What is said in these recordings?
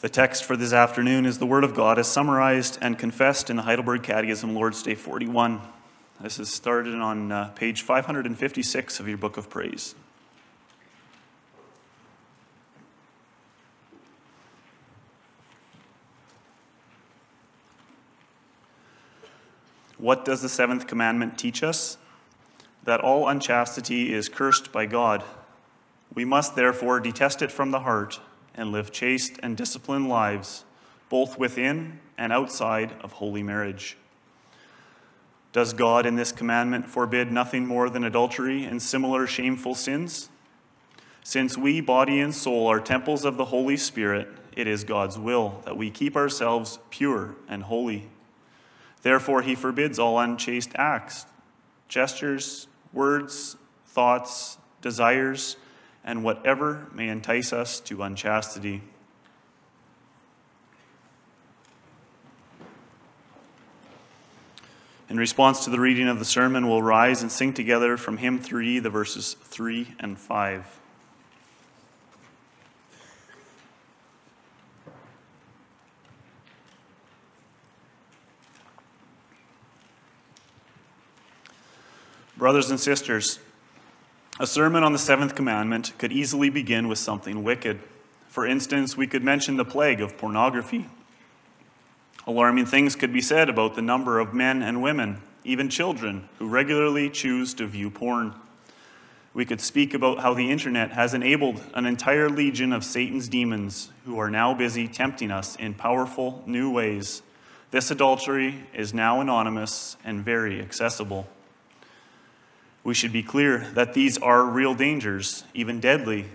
The text for this afternoon is the Word of God as summarized and confessed in the Heidelberg Catechism, Lord's Day 41. This is started on uh, page 556 of your Book of Praise. What does the seventh commandment teach us? That all unchastity is cursed by God. We must therefore detest it from the heart and live chaste and disciplined lives, both within and outside of holy marriage. Does God in this commandment forbid nothing more than adultery and similar shameful sins? Since we, body and soul, are temples of the Holy Spirit, it is God's will that we keep ourselves pure and holy. Therefore, he forbids all unchaste acts, gestures, words, thoughts, desires, and whatever may entice us to unchastity. In response to the reading of the sermon, we'll rise and sing together from hymn 3, the verses 3 and 5. Brothers and sisters, a sermon on the seventh commandment could easily begin with something wicked. For instance, we could mention the plague of pornography. Alarming things could be said about the number of men and women, even children, who regularly choose to view porn. We could speak about how the internet has enabled an entire legion of Satan's demons who are now busy tempting us in powerful new ways. This adultery is now anonymous and very accessible. We should be clear that these are real dangers, even deadly.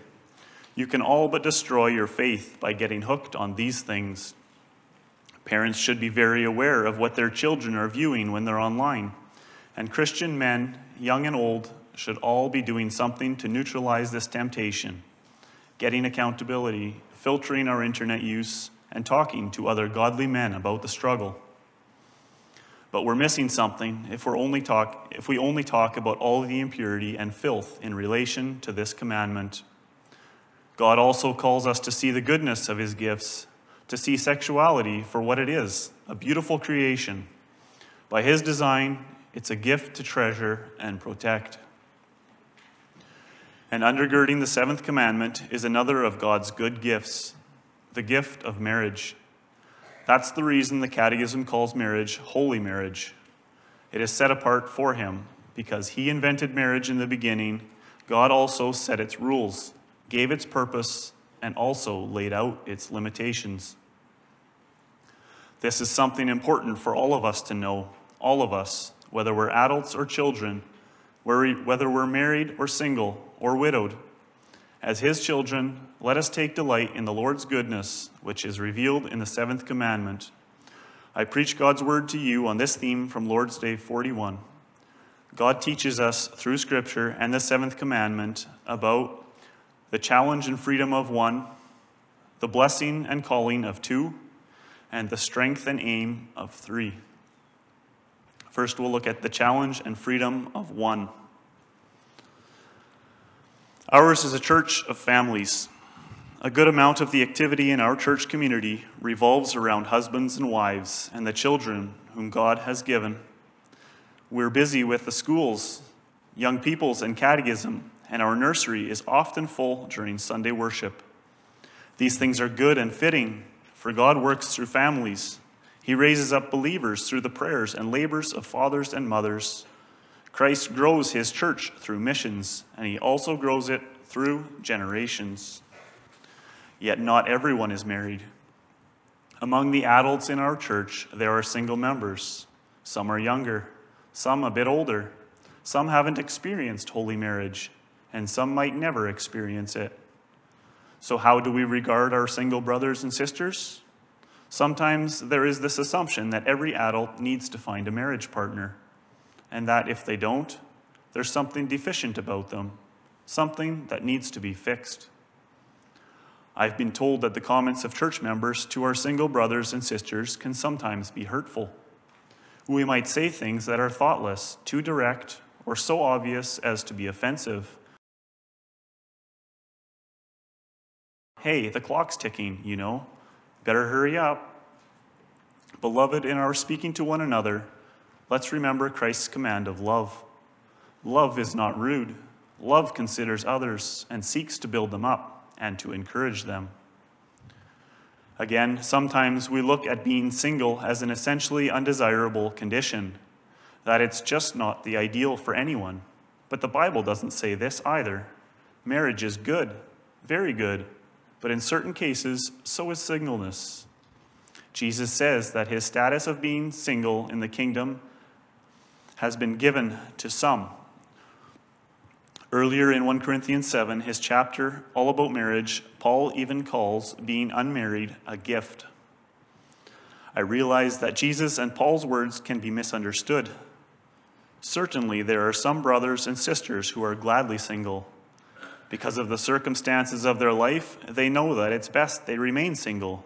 You can all but destroy your faith by getting hooked on these things. Parents should be very aware of what their children are viewing when they're online. And Christian men, young and old, should all be doing something to neutralize this temptation, getting accountability, filtering our internet use, and talking to other godly men about the struggle. But we're missing something if, we're only talk, if we only talk about all the impurity and filth in relation to this commandment. God also calls us to see the goodness of his gifts, to see sexuality for what it is a beautiful creation. By his design, it's a gift to treasure and protect. And undergirding the seventh commandment is another of God's good gifts the gift of marriage. That's the reason the Catechism calls marriage holy marriage. It is set apart for Him because He invented marriage in the beginning. God also set its rules, gave its purpose, and also laid out its limitations. This is something important for all of us to know, all of us, whether we're adults or children, whether we're married or single or widowed. As his children, let us take delight in the Lord's goodness, which is revealed in the seventh commandment. I preach God's word to you on this theme from Lord's Day 41. God teaches us through Scripture and the seventh commandment about the challenge and freedom of one, the blessing and calling of two, and the strength and aim of three. First, we'll look at the challenge and freedom of one. Ours is a church of families. A good amount of the activity in our church community revolves around husbands and wives and the children whom God has given. We're busy with the schools, young peoples, and catechism, and our nursery is often full during Sunday worship. These things are good and fitting, for God works through families. He raises up believers through the prayers and labors of fathers and mothers Christ grows his church through missions, and he also grows it through generations. Yet not everyone is married. Among the adults in our church, there are single members. Some are younger, some a bit older. Some haven't experienced holy marriage, and some might never experience it. So, how do we regard our single brothers and sisters? Sometimes there is this assumption that every adult needs to find a marriage partner and that if they don't, there's something deficient about them, something that needs to be fixed. I've been told that the comments of church members to our single brothers and sisters can sometimes be hurtful. We might say things that are thoughtless, too direct, or so obvious as to be offensive. Hey, the clock's ticking, you know. Better hurry up. Beloved, in our speaking to one another, let's remember Christ's command of love. Love is not rude. Love considers others and seeks to build them up and to encourage them. Again, sometimes we look at being single as an essentially undesirable condition, that it's just not the ideal for anyone. But the Bible doesn't say this either. Marriage is good, very good, but in certain cases, so is singleness. Jesus says that his status of being single in the kingdom has been given to some. Earlier in 1 Corinthians 7, his chapter all about marriage, Paul even calls being unmarried a gift. I realize that Jesus and Paul's words can be misunderstood. Certainly, there are some brothers and sisters who are gladly single. Because of the circumstances of their life, they know that it's best they remain single.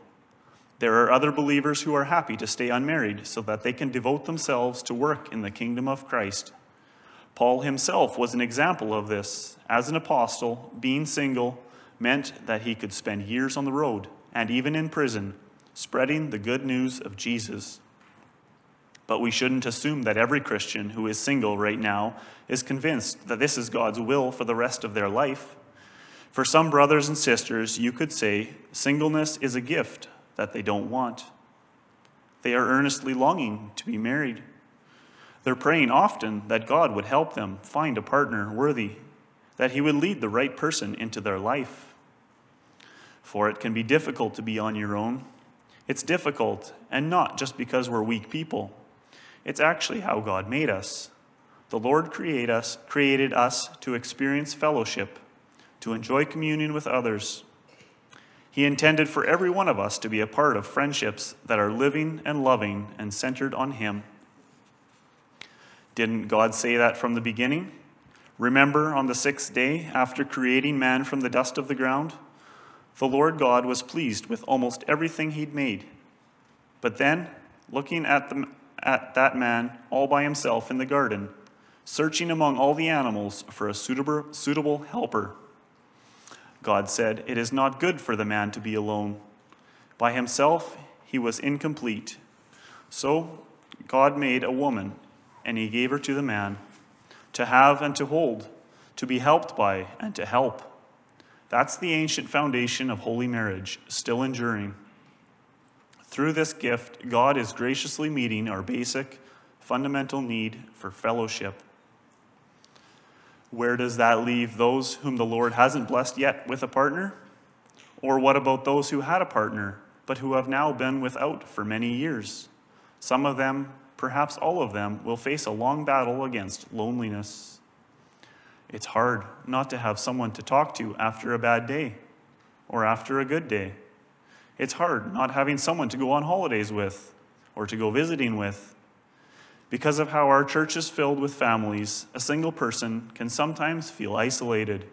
There are other believers who are happy to stay unmarried so that they can devote themselves to work in the kingdom of Christ. Paul himself was an example of this. As an apostle, being single meant that he could spend years on the road and even in prison spreading the good news of Jesus. But we shouldn't assume that every Christian who is single right now is convinced that this is God's will for the rest of their life. For some brothers and sisters, you could say singleness is a gift that they don't want. They are earnestly longing to be married. They're praying often that God would help them find a partner worthy, that He would lead the right person into their life. For it can be difficult to be on your own. It's difficult, and not just because we're weak people. It's actually how God made us. The Lord create us, created us to experience fellowship, to enjoy communion with others. He intended for every one of us to be a part of friendships that are living and loving and centered on Him. Didn't God say that from the beginning? Remember, on the sixth day, after creating man from the dust of the ground, the Lord God was pleased with almost everything He'd made. But then, looking at the at that man all by himself in the garden, searching among all the animals for a suitable, suitable helper. God said, It is not good for the man to be alone. By himself he was incomplete. So God made a woman, and he gave her to the man, to have and to hold, to be helped by and to help. That's the ancient foundation of holy marriage, still enduring. Through this gift, God is graciously meeting our basic, fundamental need for fellowship. Where does that leave those whom the Lord hasn't blessed yet with a partner? Or what about those who had a partner, but who have now been without for many years? Some of them, perhaps all of them, will face a long battle against loneliness. It's hard not to have someone to talk to after a bad day or after a good day. It's hard not having someone to go on holidays with or to go visiting with. Because of how our church is filled with families, a single person can sometimes feel isolated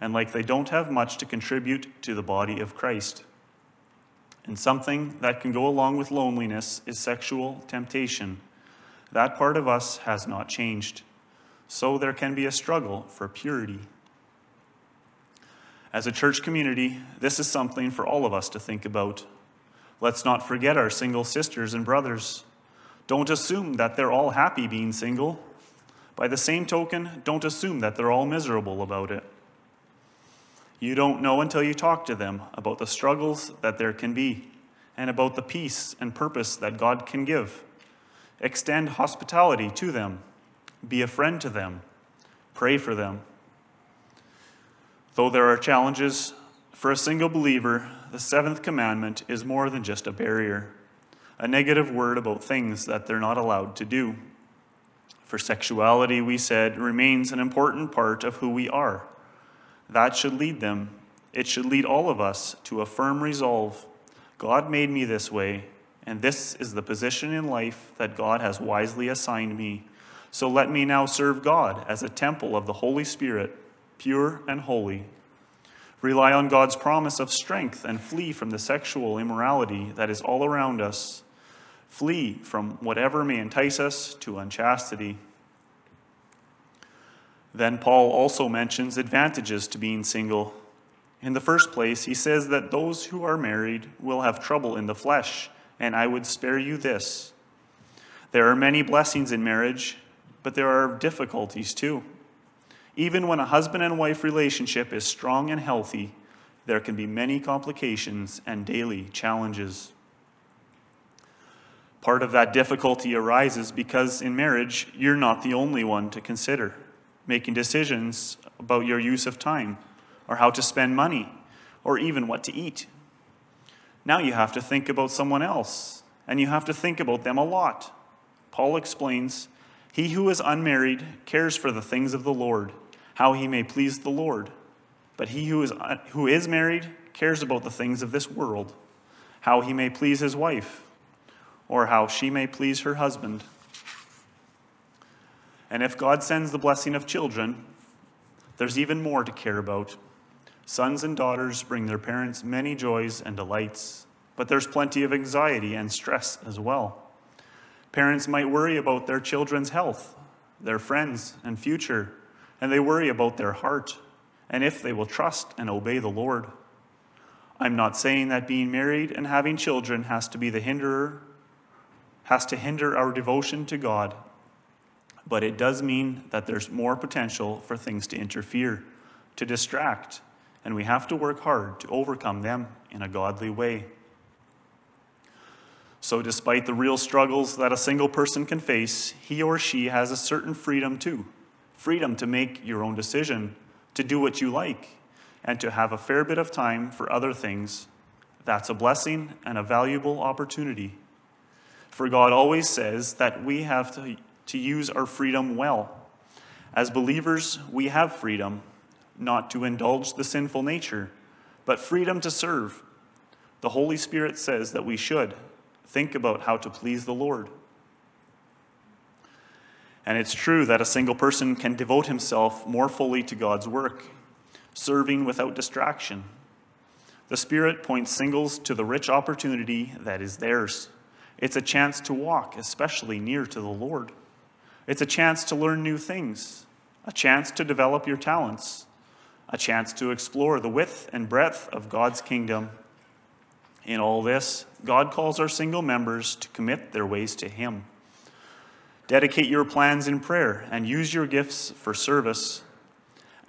and like they don't have much to contribute to the body of Christ. And something that can go along with loneliness is sexual temptation. That part of us has not changed. So there can be a struggle for purity. As a church community, this is something for all of us to think about. Let's not forget our single sisters and brothers. Don't assume that they're all happy being single. By the same token, don't assume that they're all miserable about it. You don't know until you talk to them about the struggles that there can be and about the peace and purpose that God can give. Extend hospitality to them, be a friend to them, pray for them. Though there are challenges, for a single believer, the seventh commandment is more than just a barrier, a negative word about things that they're not allowed to do. For sexuality, we said, remains an important part of who we are. That should lead them, it should lead all of us to a firm resolve God made me this way, and this is the position in life that God has wisely assigned me. So let me now serve God as a temple of the Holy Spirit pure and holy. Rely on God's promise of strength and flee from the sexual immorality that is all around us. Flee from whatever may entice us to unchastity. Then Paul also mentions advantages to being single. In the first place, he says that those who are married will have trouble in the flesh, and I would spare you this. There are many blessings in marriage, but there are difficulties too. Even when a husband and wife relationship is strong and healthy, there can be many complications and daily challenges. Part of that difficulty arises because in marriage, you're not the only one to consider making decisions about your use of time, or how to spend money, or even what to eat. Now you have to think about someone else, and you have to think about them a lot. Paul explains He who is unmarried cares for the things of the Lord, how he may please the Lord. But he who is, who is married cares about the things of this world, how he may please his wife, or how she may please her husband. And if God sends the blessing of children, there's even more to care about. Sons and daughters bring their parents many joys and delights, but there's plenty of anxiety and stress as well. Parents might worry about their children's health, their friends, and future, and they worry about their heart and if they will trust and obey the Lord. I'm not saying that being married and having children has to be the hinderer, has to hinder our devotion to God but it does mean that there's more potential for things to interfere, to distract, and we have to work hard to overcome them in a godly way. So, despite the real struggles that a single person can face, he or she has a certain freedom too freedom to make your own decision, to do what you like, and to have a fair bit of time for other things. That's a blessing and a valuable opportunity. For God always says that we have to to use our freedom well. As believers, we have freedom not to indulge the sinful nature, but freedom to serve. The Holy Spirit says that we should think about how to please the Lord. And it's true that a single person can devote himself more fully to God's work, serving without distraction. The Spirit points singles to the rich opportunity that is theirs. It's a chance to walk, especially near to the Lord. It's a chance to learn new things, a chance to develop your talents, a chance to explore the width and breadth of God's kingdom. In all this, God calls our single members to commit their ways to Him. Dedicate your plans in prayer and use your gifts for service.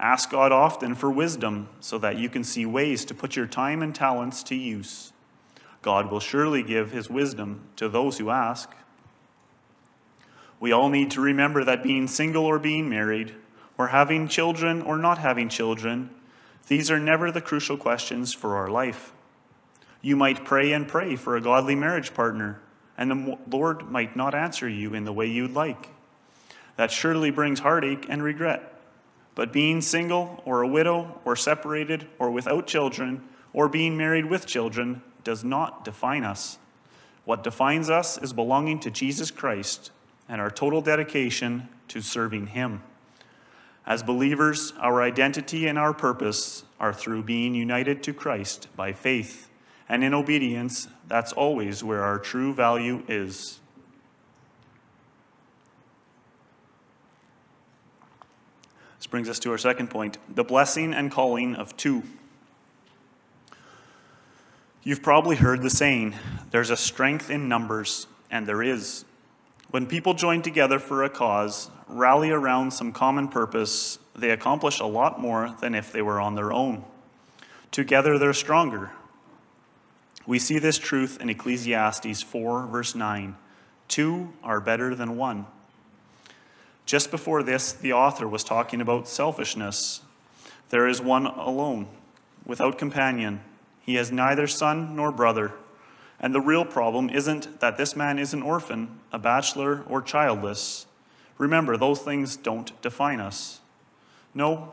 Ask God often for wisdom so that you can see ways to put your time and talents to use. God will surely give His wisdom to those who ask. We all need to remember that being single or being married, or having children or not having children, these are never the crucial questions for our life. You might pray and pray for a godly marriage partner, and the Lord might not answer you in the way you'd like. That surely brings heartache and regret. But being single, or a widow, or separated, or without children, or being married with children does not define us. What defines us is belonging to Jesus Christ and our total dedication to serving Him. As believers, our identity and our purpose are through being united to Christ by faith. And in obedience, that's always where our true value is. This brings us to our second point the blessing and calling of two. You've probably heard the saying, there's a strength in numbers, and there is. When people join together for a cause, rally around some common purpose, they accomplish a lot more than if they were on their own. Together, they're stronger. We see this truth in Ecclesiastes 4, verse 9. Two are better than one. Just before this, the author was talking about selfishness. There is one alone, without companion. He has neither son nor brother. And the real problem isn't that this man is an orphan, a bachelor, or childless. Remember, those things don't define us. No,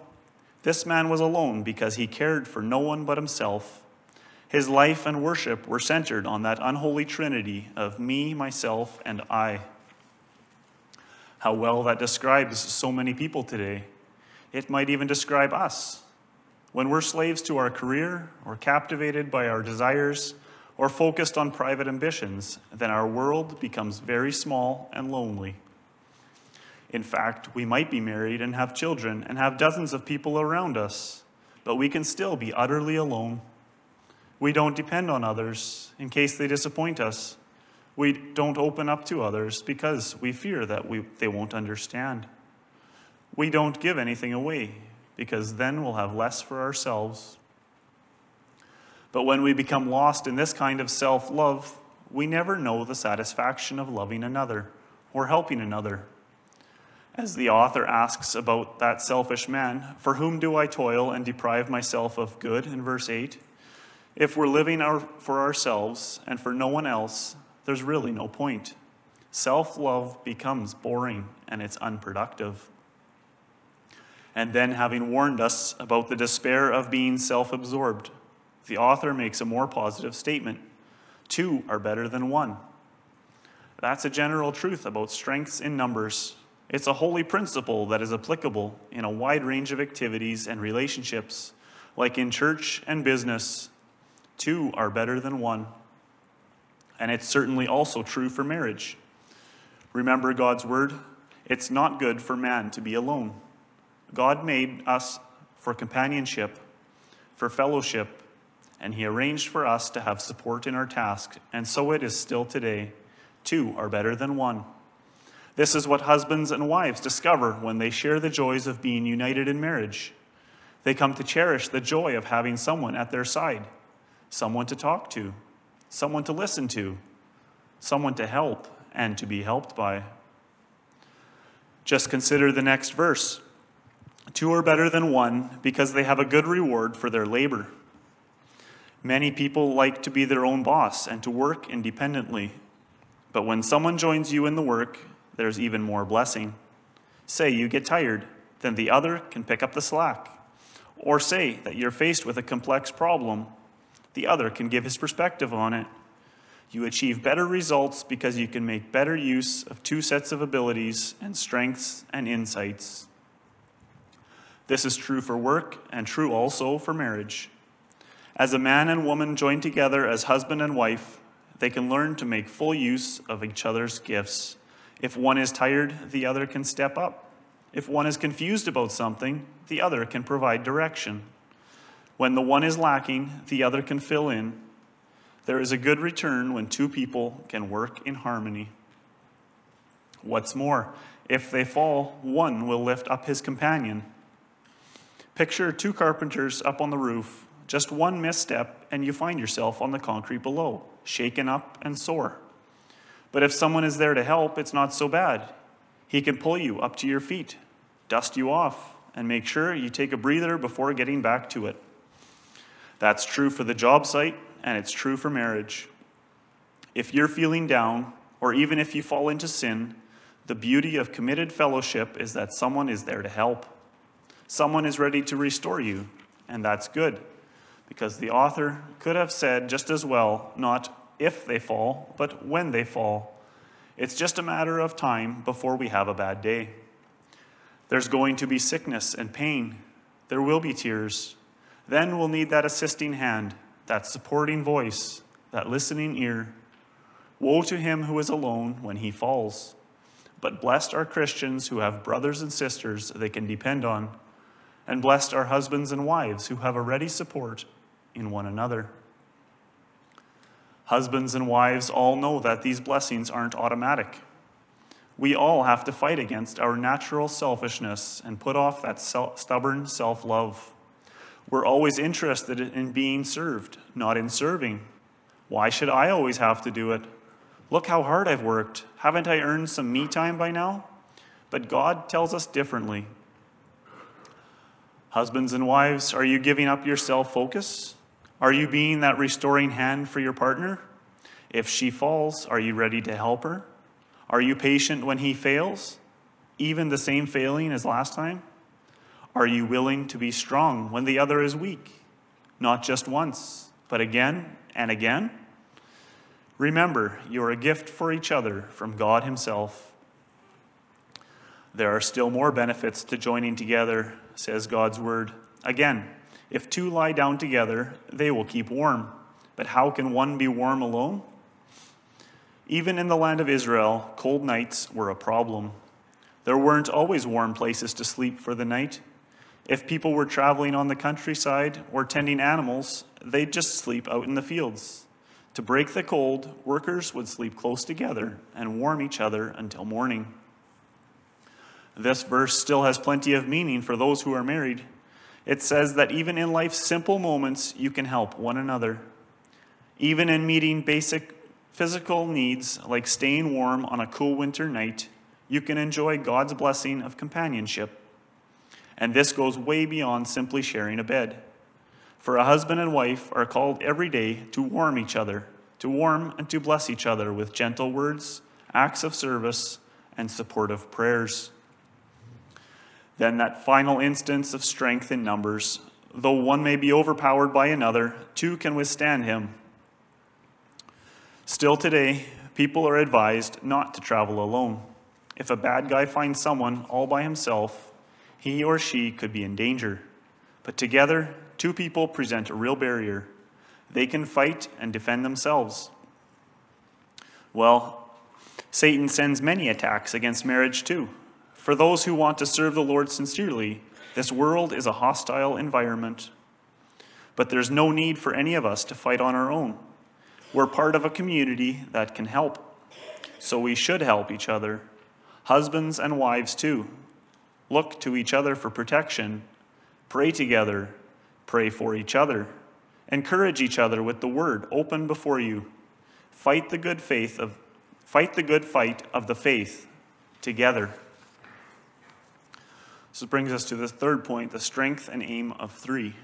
this man was alone because he cared for no one but himself. His life and worship were centered on that unholy trinity of me, myself, and I. How well that describes so many people today. It might even describe us. When we're slaves to our career or captivated by our desires, or focused on private ambitions, then our world becomes very small and lonely. In fact, we might be married and have children and have dozens of people around us, but we can still be utterly alone. We don't depend on others in case they disappoint us. We don't open up to others because we fear that we, they won't understand. We don't give anything away because then we'll have less for ourselves. But when we become lost in this kind of self love, we never know the satisfaction of loving another or helping another. As the author asks about that selfish man, for whom do I toil and deprive myself of good in verse 8? If we're living our, for ourselves and for no one else, there's really no point. Self love becomes boring and it's unproductive. And then, having warned us about the despair of being self absorbed, the author makes a more positive statement two are better than one. That's a general truth about strengths in numbers. It's a holy principle that is applicable in a wide range of activities and relationships, like in church and business. Two are better than one. And it's certainly also true for marriage. Remember God's word? It's not good for man to be alone. God made us for companionship, for fellowship, and He arranged for us to have support in our task, and so it is still today. Two are better than one. This is what husbands and wives discover when they share the joys of being united in marriage. They come to cherish the joy of having someone at their side, someone to talk to, someone to listen to, someone to help and to be helped by. Just consider the next verse. Two are better than one because they have a good reward for their labor. Many people like to be their own boss and to work independently. But when someone joins you in the work, there's even more blessing. Say you get tired, then the other can pick up the slack. Or say that you're faced with a complex problem, the other can give his perspective on it. You achieve better results because you can make better use of two sets of abilities and strengths and insights. This is true for work and true also for marriage. As a man and woman join together as husband and wife, they can learn to make full use of each other's gifts. If one is tired, the other can step up. If one is confused about something, the other can provide direction. When the one is lacking, the other can fill in. There is a good return when two people can work in harmony. What's more, if they fall, one will lift up his companion. Picture two carpenters up on the roof. Just one misstep, and you find yourself on the concrete below, shaken up and sore. But if someone is there to help, it's not so bad. He can pull you up to your feet, dust you off, and make sure you take a breather before getting back to it. That's true for the job site, and it's true for marriage. If you're feeling down, or even if you fall into sin, the beauty of committed fellowship is that someone is there to help. Someone is ready to restore you, and that's good, because the author could have said just as well, not if they fall, but when they fall. It's just a matter of time before we have a bad day. There's going to be sickness and pain. There will be tears. Then we'll need that assisting hand, that supporting voice, that listening ear. Woe to him who is alone when he falls. But blessed are Christians who have brothers and sisters they can depend on and blessed are husbands and wives who have a ready support in one another. Husbands and wives all know that these blessings aren't automatic. We all have to fight against our natural selfishness and put off that stubborn self love. We're always interested in being served, not in serving. Why should I always have to do it? Look how hard I've worked. Haven't I earned some me time by now? But God tells us differently. Husbands and wives, are you giving up your self focus? Are you being that restoring hand for your partner? If she falls, are you ready to help her? Are you patient when he fails, even the same failing as last time? Are you willing to be strong when the other is weak, not just once, but again and again? Remember, you are a gift for each other from God Himself. There are still more benefits to joining together says God's word. Again, if two lie down together, they will keep warm. But how can one be warm alone? Even in the land of Israel, cold nights were a problem. There weren't always warm places to sleep for the night. If people were traveling on the countryside or tending animals, they'd just sleep out in the fields. To break the cold, workers would sleep close together and warm each other until morning. This verse still has plenty of meaning for those who are married. It says that even in life's simple moments, you can help one another. Even in meeting basic physical needs like staying warm on a cool winter night, you can enjoy God's blessing of companionship. And this goes way beyond simply sharing a bed. For a husband and wife are called every day to warm each other, to warm and to bless each other with gentle words, acts of service, and supportive prayers. Then that final instance of strength in numbers. Though one may be overpowered by another, two can withstand him. Still today, people are advised not to travel alone. If a bad guy finds someone all by himself, he or she could be in danger. But together, two people present a real barrier. They can fight and defend themselves. Well, Satan sends many attacks against marriage too. For those who want to serve the Lord sincerely, this world is a hostile environment. But there's no need for any of us to fight on our own. We're part of a community that can help. So we should help each other. Husbands and wives, too. Look to each other for protection. Pray together. Pray for each other. Encourage each other with the word open before you. Fight the good faith of fight the good fight of the faith together. This brings us to the third point, the strength and aim of three.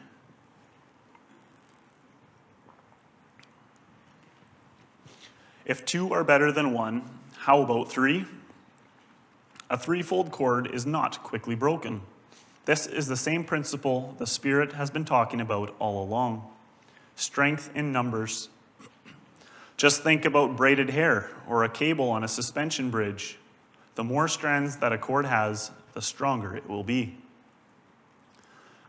If two are better than one, how about three? A threefold cord is not quickly broken. This is the same principle the Spirit has been talking about all along strength in numbers. Just think about braided hair or a cable on a suspension bridge. The more strands that a cord has, the stronger it will be.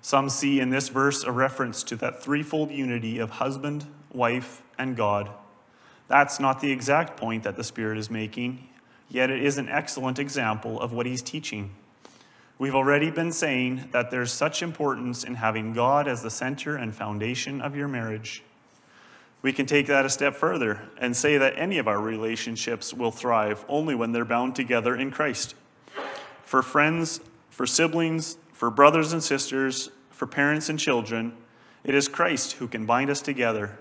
Some see in this verse a reference to that threefold unity of husband, wife, and God. That's not the exact point that the Spirit is making, yet it is an excellent example of what he's teaching. We've already been saying that there's such importance in having God as the center and foundation of your marriage. We can take that a step further and say that any of our relationships will thrive only when they're bound together in Christ. For friends, for siblings, for brothers and sisters, for parents and children, it is Christ who can bind us together.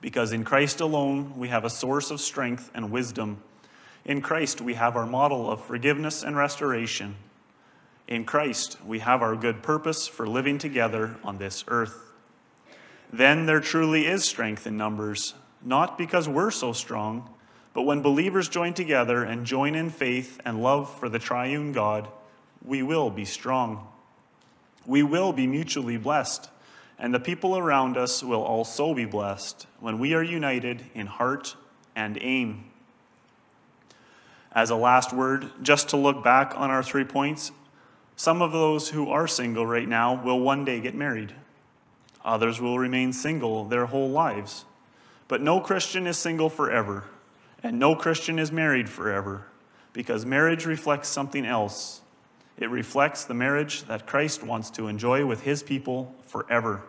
Because in Christ alone, we have a source of strength and wisdom. In Christ, we have our model of forgiveness and restoration. In Christ, we have our good purpose for living together on this earth. Then there truly is strength in numbers, not because we're so strong, but when believers join together and join in faith and love for the triune God, we will be strong. We will be mutually blessed, and the people around us will also be blessed when we are united in heart and aim. As a last word, just to look back on our three points, some of those who are single right now will one day get married. Others will remain single their whole lives. But no Christian is single forever, and no Christian is married forever, because marriage reflects something else. It reflects the marriage that Christ wants to enjoy with his people forever.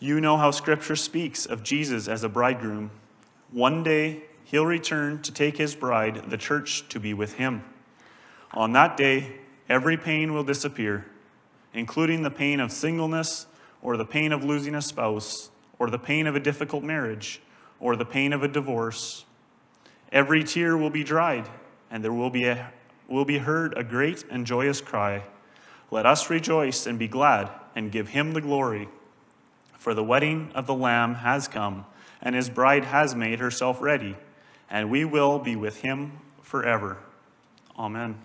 You know how Scripture speaks of Jesus as a bridegroom. One day, he'll return to take his bride, the church, to be with him. On that day, every pain will disappear, including the pain of singleness, or the pain of losing a spouse, or the pain of a difficult marriage, or the pain of a divorce. Every tear will be dried, and there will be, a, will be heard a great and joyous cry. Let us rejoice and be glad, and give him the glory. For the wedding of the Lamb has come, and his bride has made herself ready, and we will be with him forever. Amen.